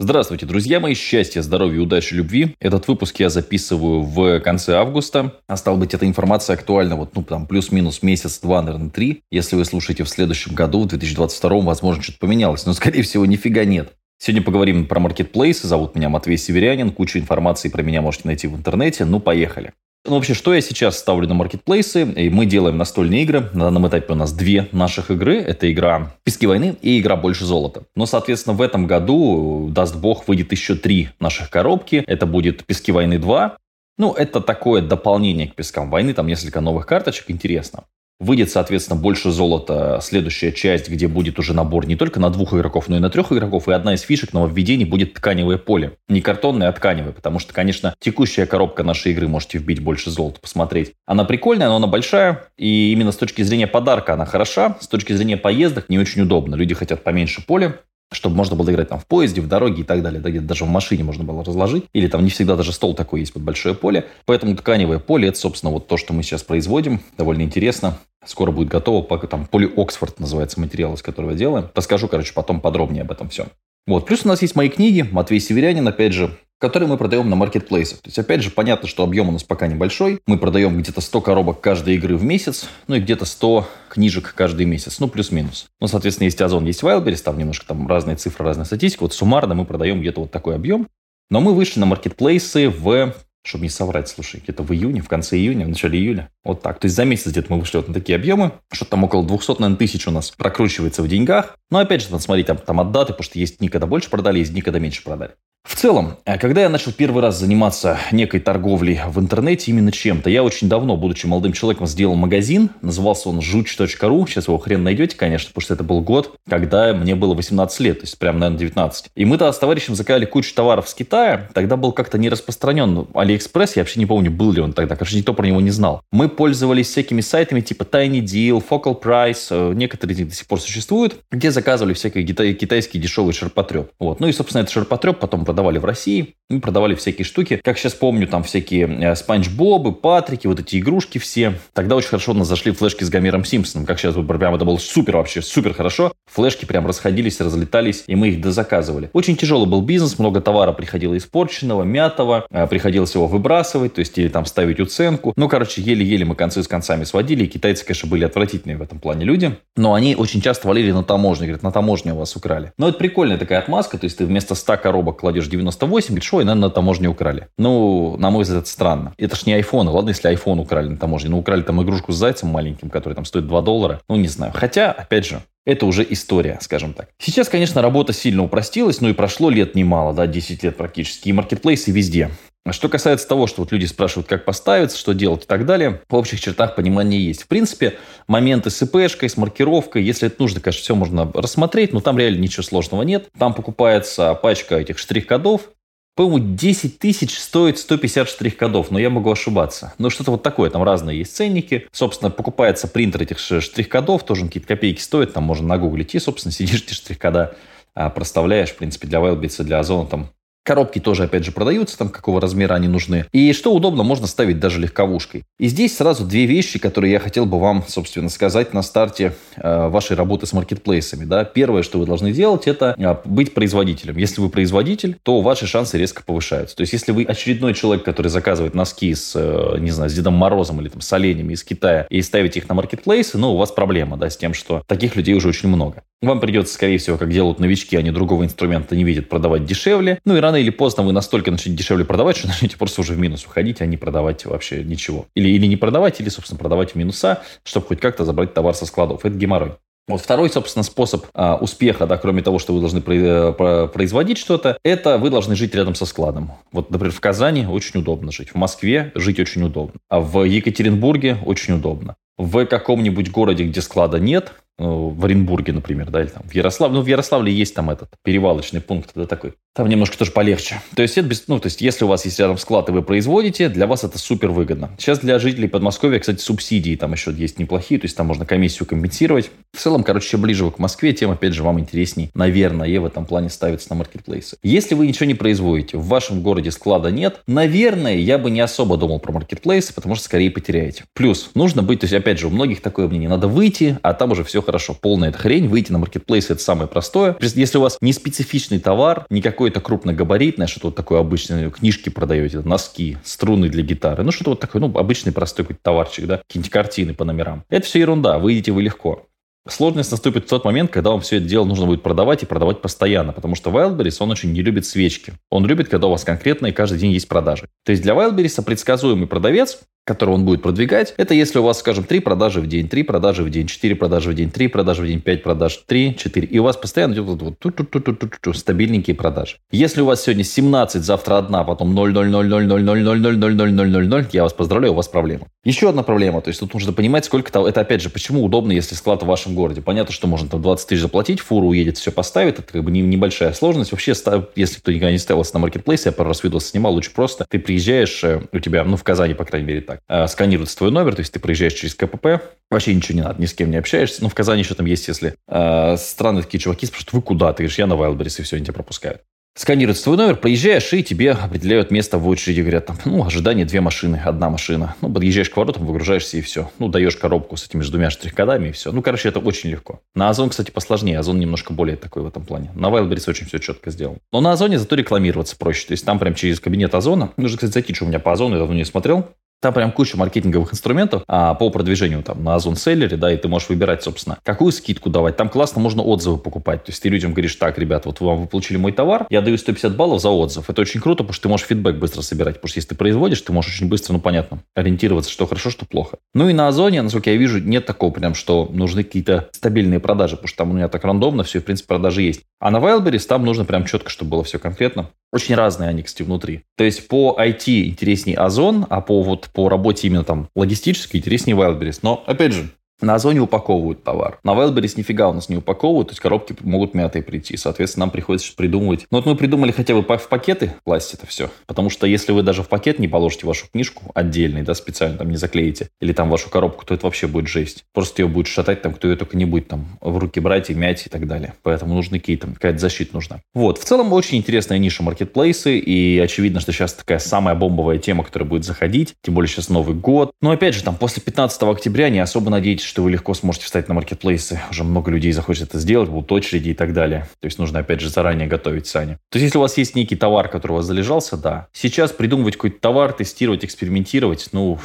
Здравствуйте, друзья мои, счастья, здоровья, удачи, любви. Этот выпуск я записываю в конце августа. А стало быть, эта информация актуальна вот, ну, там, плюс-минус месяц, два, наверное, три. Если вы слушаете в следующем году, в 2022, возможно, что-то поменялось, но, скорее всего, нифига нет. Сегодня поговорим про маркетплейсы. Зовут меня Матвей Северянин. Кучу информации про меня можете найти в интернете. Ну, поехали. Ну, вообще, что я сейчас ставлю на маркетплейсы? И мы делаем настольные игры. На данном этапе у нас две наших игры. Это игра «Пески войны» и игра «Больше золота». Но, соответственно, в этом году, даст бог, выйдет еще три наших коробки. Это будет «Пески войны 2», ну, это такое дополнение к «Пескам войны», там несколько новых карточек, интересно. Выйдет, соответственно, больше золота следующая часть, где будет уже набор не только на двух игроков, но и на трех игроков. И одна из фишек нововведений будет тканевое поле. Не картонное, а тканевое. Потому что, конечно, текущая коробка нашей игры можете вбить больше золота, посмотреть. Она прикольная, но она большая. И именно с точки зрения подарка она хороша. С точки зрения поездок не очень удобно. Люди хотят поменьше поля чтобы можно было играть там в поезде, в дороге и так далее. Да, даже в машине можно было разложить. Или там не всегда даже стол такой есть под большое поле. Поэтому тканевое поле – это, собственно, вот то, что мы сейчас производим. Довольно интересно. Скоро будет готово. Там поле Оксфорд называется материал, из которого делаем. Расскажу, короче, потом подробнее об этом всем. Вот. Плюс у нас есть мои книги. Матвей Северянин, опять же, которые мы продаем на маркетплейсах. То есть, опять же, понятно, что объем у нас пока небольшой. Мы продаем где-то 100 коробок каждой игры в месяц, ну и где-то 100 книжек каждый месяц, ну, плюс-минус. Ну, соответственно, есть Озон, есть Wildberries, там немножко там разные цифры, разная статистика. Вот суммарно мы продаем где-то вот такой объем. Но мы вышли на маркетплейсы в чтобы не соврать, слушай, где-то в июне, в конце июня, в начале июля. Вот так. То есть за месяц где-то мы вышли вот на такие объемы. Что-то там около 200, наверное, тысяч у нас прокручивается в деньгах. Но опять же, надо смотреть там, там от даты, потому что есть дни, когда больше продали, есть дни, когда меньше продали. В целом, э, когда я начал первый раз заниматься некой торговлей в интернете именно чем-то, я очень давно, будучи молодым человеком, сделал магазин, назывался он жуч.ру, сейчас его хрен найдете, конечно, потому что это был год, когда мне было 18 лет, то есть прям, наверное, 19. И мы тогда с товарищем заказали кучу товаров с Китая, тогда был как-то не распространен Алиэкспресс, я вообще не помню, был ли он тогда, конечно, никто про него не знал. Мы пользовались всякими сайтами типа Tiny Deal, Focal Price, э, некоторые из них до сих пор существуют, где заказывали всякие китайские дешевые ширпотреб. Вот. Ну и, собственно, этот ширпотреб потом продавали в России. Мы продавали всякие штуки. Как сейчас помню, там всякие э, Спанч Бобы, Патрики, вот эти игрушки все. Тогда очень хорошо у нас зашли флешки с Гомером Симпсоном. Как сейчас, прям это было супер вообще, супер хорошо. Флешки прям расходились, разлетались, и мы их дозаказывали. Очень тяжелый был бизнес, много товара приходило испорченного, мятого, э, приходилось его выбрасывать, то есть или там ставить уценку. Ну, короче, еле-еле мы концы с концами сводили, и китайцы, конечно, были отвратительные в этом плане люди, но они очень часто валили на таможню, говорят, на таможне у вас украли. Но это прикольная такая отмазка, то есть ты вместо 100 коробок кладешь 98, говоришь, ой, наверное, на таможне украли. Ну, на мой взгляд, странно. Это ж не iPhone. Ладно, если iPhone украли на таможне. Ну, украли там игрушку с зайцем маленьким, который там стоит 2 доллара. Ну, не знаю. Хотя, опять же, это уже история, скажем так. Сейчас, конечно, работа сильно упростилась, но и прошло лет немало, да, 10 лет практически, и маркетплейсы везде. Что касается того, что вот люди спрашивают, как поставиться, что делать и так далее, в общих чертах понимание есть. В принципе, моменты с ИПшкой, с маркировкой, если это нужно, конечно, все можно рассмотреть, но там реально ничего сложного нет. Там покупается пачка этих штрих-кодов, по-моему, 10 тысяч стоит 150 штрих-кодов, но я могу ошибаться. Но что-то вот такое, там разные есть ценники. Собственно, покупается принтер этих штрих-кодов, тоже какие-то копейки стоят, там можно на Google идти, собственно, сидишь эти штрих-кода а, проставляешь, в принципе, для Wildberries, для Озона там Коробки тоже, опять же, продаются, там какого размера они нужны. И что удобно, можно ставить даже легковушкой. И здесь сразу две вещи, которые я хотел бы вам, собственно, сказать на старте э, вашей работы с маркетплейсами. Да? Первое, что вы должны делать, это э, быть производителем. Если вы производитель, то ваши шансы резко повышаются. То есть, если вы очередной человек, который заказывает носки с, э, не знаю, с Дедом Морозом или там с оленями из Китая и ставите их на маркетплейсы, ну, у вас проблема, да, с тем, что таких людей уже очень много. Вам придется, скорее всего, как делают новички, они другого инструмента не видят, продавать дешевле. Ну и рано или поздно вы настолько начнете дешевле продавать, что начнете просто уже в минус уходить, а не продавать вообще ничего. Или, или не продавать, или, собственно, продавать в минуса, чтобы хоть как-то забрать товар со складов. Это геморрой. Вот второй, собственно, способ а, успеха, да, кроме того, что вы должны производить что-то, это вы должны жить рядом со складом. Вот, например, в Казани очень удобно жить, в Москве жить очень удобно, а в Екатеринбурге очень удобно. В каком-нибудь городе, где склада нет, в Оренбурге, например, да, или там в Ярославле. Ну, в Ярославле есть там этот перевалочный пункт, это такой. Там немножко тоже полегче. То есть, это без, ну, то есть, если у вас есть рядом склад и вы производите, для вас это супер выгодно. Сейчас для жителей Подмосковья, кстати, субсидии там еще есть неплохие, то есть, там можно комиссию компенсировать. В целом, короче, чем ближе вы к Москве, тем, опять же, вам интересней, наверное, в этом плане ставится на маркетплейсы. Если вы ничего не производите, в вашем городе склада нет, наверное, я бы не особо думал про маркетплейсы, потому что скорее потеряете. Плюс, нужно быть, то есть, опять же, у многих такое мнение, надо выйти, а там уже все хорошо. Полная это хрень. Выйти на маркетплейс это самое простое. Если у вас не специфичный товар, не какой-то крупногабаритный, а что-то вот такое обычное, книжки продаете, носки, струны для гитары, ну что-то вот такое, ну обычный простой какой-то товарчик, да, какие-нибудь картины по номерам. Это все ерунда, выйдете вы легко. Сложность наступит в тот момент, когда вам все это дело нужно будет продавать и продавать постоянно, потому что Wildberries, он очень не любит свечки. Он любит, когда у вас конкретно и каждый день есть продажи. То есть для Wildberries предсказуемый продавец который он будет продвигать, это если у вас, скажем, 3 продажи в день, 3 продажи в день, 4 продажи в день, 3 продажи в день, 5 продаж, 3, 4. И у вас постоянно идет вот, вот ту -ту -ту -ту -ту -ту, стабильненькие продажи. Если у вас сегодня 17, завтра одна, потом 0, 0, 0, 0, 0, 0, 0, 0, 0, 0, 0, 0, 0, я вас поздравляю, у вас проблема. Еще одна проблема, то есть тут нужно понимать, сколько того, это опять же, почему удобно, если склад в вашем городе. Понятно, что можно там 20 тысяч заплатить, фуру уедет, все поставит, это как бы небольшая сложность. Вообще, если кто никогда не ставился на маркетплейсе, я пару раз видос снимал, лучше просто ты приезжаешь, у тебя, ну в Казани, по крайней мере, так, сканируют твой номер, то есть ты проезжаешь через КПП, вообще ничего не надо, ни с кем не общаешься. Ну, в Казани еще там есть, если э, странные такие чуваки спрашивают, вы куда? Ты говоришь, я на Wildberries, и все, они тебя пропускают. Сканируют твой номер, проезжаешь, и тебе определяют место в очереди. Говорят, там, ну, ожидание две машины, одна машина. Ну, подъезжаешь к воротам, выгружаешься, и все. Ну, даешь коробку с этими двумя штрих-кодами, и все. Ну, короче, это очень легко. На Озон, кстати, посложнее. Озон немножко более такой в этом плане. На Wildberries очень все четко сделано. Но на Озоне зато рекламироваться проще. То есть там прям через кабинет Озона. Нужно, кстати, зайти, что у меня по Озону, я давно не смотрел. Там прям куча маркетинговых инструментов а, по продвижению там на Озон Селлере, да, и ты можешь выбирать, собственно, какую скидку давать. Там классно можно отзывы покупать. То есть ты людям говоришь, так, ребят, вот вам вы получили мой товар, я даю 150 баллов за отзыв. Это очень круто, потому что ты можешь фидбэк быстро собирать. Потому что если ты производишь, ты можешь очень быстро, ну, понятно, ориентироваться, что хорошо, что плохо. Ну и на Озоне, насколько я вижу, нет такого прям, что нужны какие-то стабильные продажи, потому что там у меня так рандомно все, в принципе, продажи есть. А на Wildberries там нужно прям четко, чтобы было все конкретно. Очень разные они, кстати, внутри. То есть по IT интереснее Озон, а по вот по работе именно там логистически интереснее Wildberries. Но, опять же, на Озоне упаковывают товар. На Wildberries нифига у нас не упаковывают, то есть коробки могут мятые прийти. Соответственно, нам приходится придумывать. Но вот мы придумали хотя бы в пакеты класть это все. Потому что если вы даже в пакет не положите вашу книжку отдельный, да, специально там не заклеите, или там вашу коробку, то это вообще будет жесть. Просто ее будет шатать там, кто ее только не будет там в руки брать и мять и так далее. Поэтому нужны какие-то, какая-то защита нужна. Вот. В целом очень интересная ниша маркетплейсы, и очевидно, что сейчас такая самая бомбовая тема, которая будет заходить, тем более сейчас Новый год. Но опять же, там после 15 октября не особо надейтесь, что вы легко сможете встать на маркетплейсы. Уже много людей захочет это сделать, будут очереди и так далее. То есть нужно, опять же, заранее готовить сани. То есть если у вас есть некий товар, который у вас залежался, да. Сейчас придумывать какой-то товар, тестировать, экспериментировать, ну,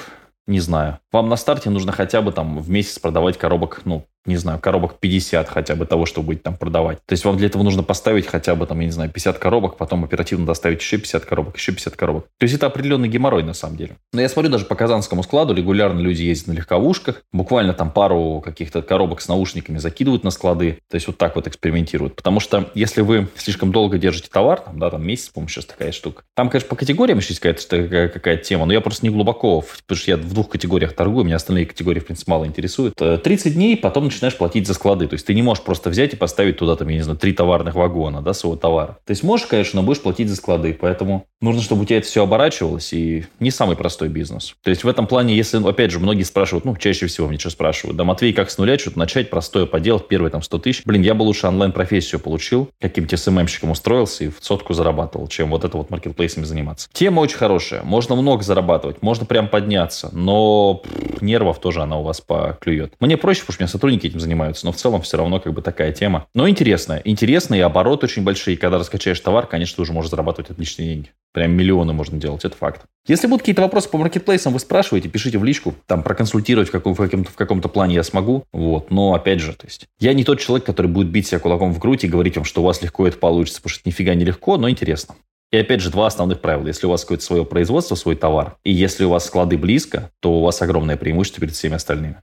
не знаю. Вам на старте нужно хотя бы там в месяц продавать коробок, ну, не знаю, коробок 50 хотя бы того, что вы будете там продавать. То есть вам для этого нужно поставить хотя бы там, я не знаю, 50 коробок, потом оперативно доставить еще 50 коробок, еще 50 коробок. То есть это определенный геморрой на самом деле. Но я смотрю даже по казанскому складу, регулярно люди ездят на легковушках, буквально там пару каких-то коробок с наушниками закидывают на склады, то есть вот так вот экспериментируют. Потому что если вы слишком долго держите товар, там, да, там месяц, по-моему, сейчас такая штука. Там, конечно, по категориям еще есть какая-то какая тема, но я просто не глубоко, потому что я в двух категориях торгую, меня остальные категории, в принципе, мало интересуют. 30 э, дней, потом начинаешь платить за склады. То есть ты не можешь просто взять и поставить туда, там, я не знаю, три товарных вагона, да, своего товара. То есть можешь, конечно, но будешь платить за склады. Поэтому нужно, чтобы у тебя это все оборачивалось, и не самый простой бизнес. То есть в этом плане, если, опять же, многие спрашивают, ну, чаще всего мне что спрашивают, да, Матвей, как с нуля что-то начать, простое поделать, первые там 100 тысяч. Блин, я бы лучше онлайн-профессию получил, каким-то СММщиком устроился и в сотку зарабатывал, чем вот это вот маркетплейсами заниматься. Тема очень хорошая, можно много зарабатывать, можно прям подняться, но пff, нервов тоже она у вас поклюет. Мне проще, потому что у меня сотрудники этим занимаются. Но в целом все равно как бы такая тема. Но интересная. Интересная, и оборот очень большие. Когда раскачаешь товар, конечно, ты уже можешь зарабатывать отличные деньги. Прям миллионы можно делать, это факт. Если будут какие-то вопросы по маркетплейсам, вы спрашиваете, пишите в личку, там проконсультировать в, каком, в, каком-то, в каком-то плане я смогу. Вот. Но опять же, то есть я не тот человек, который будет бить себя кулаком в грудь и говорить вам, что у вас легко это получится, потому что нифига не легко, но интересно. И опять же, два основных правила. Если у вас какое-то свое производство, свой товар, и если у вас склады близко, то у вас огромное преимущество перед всеми остальными.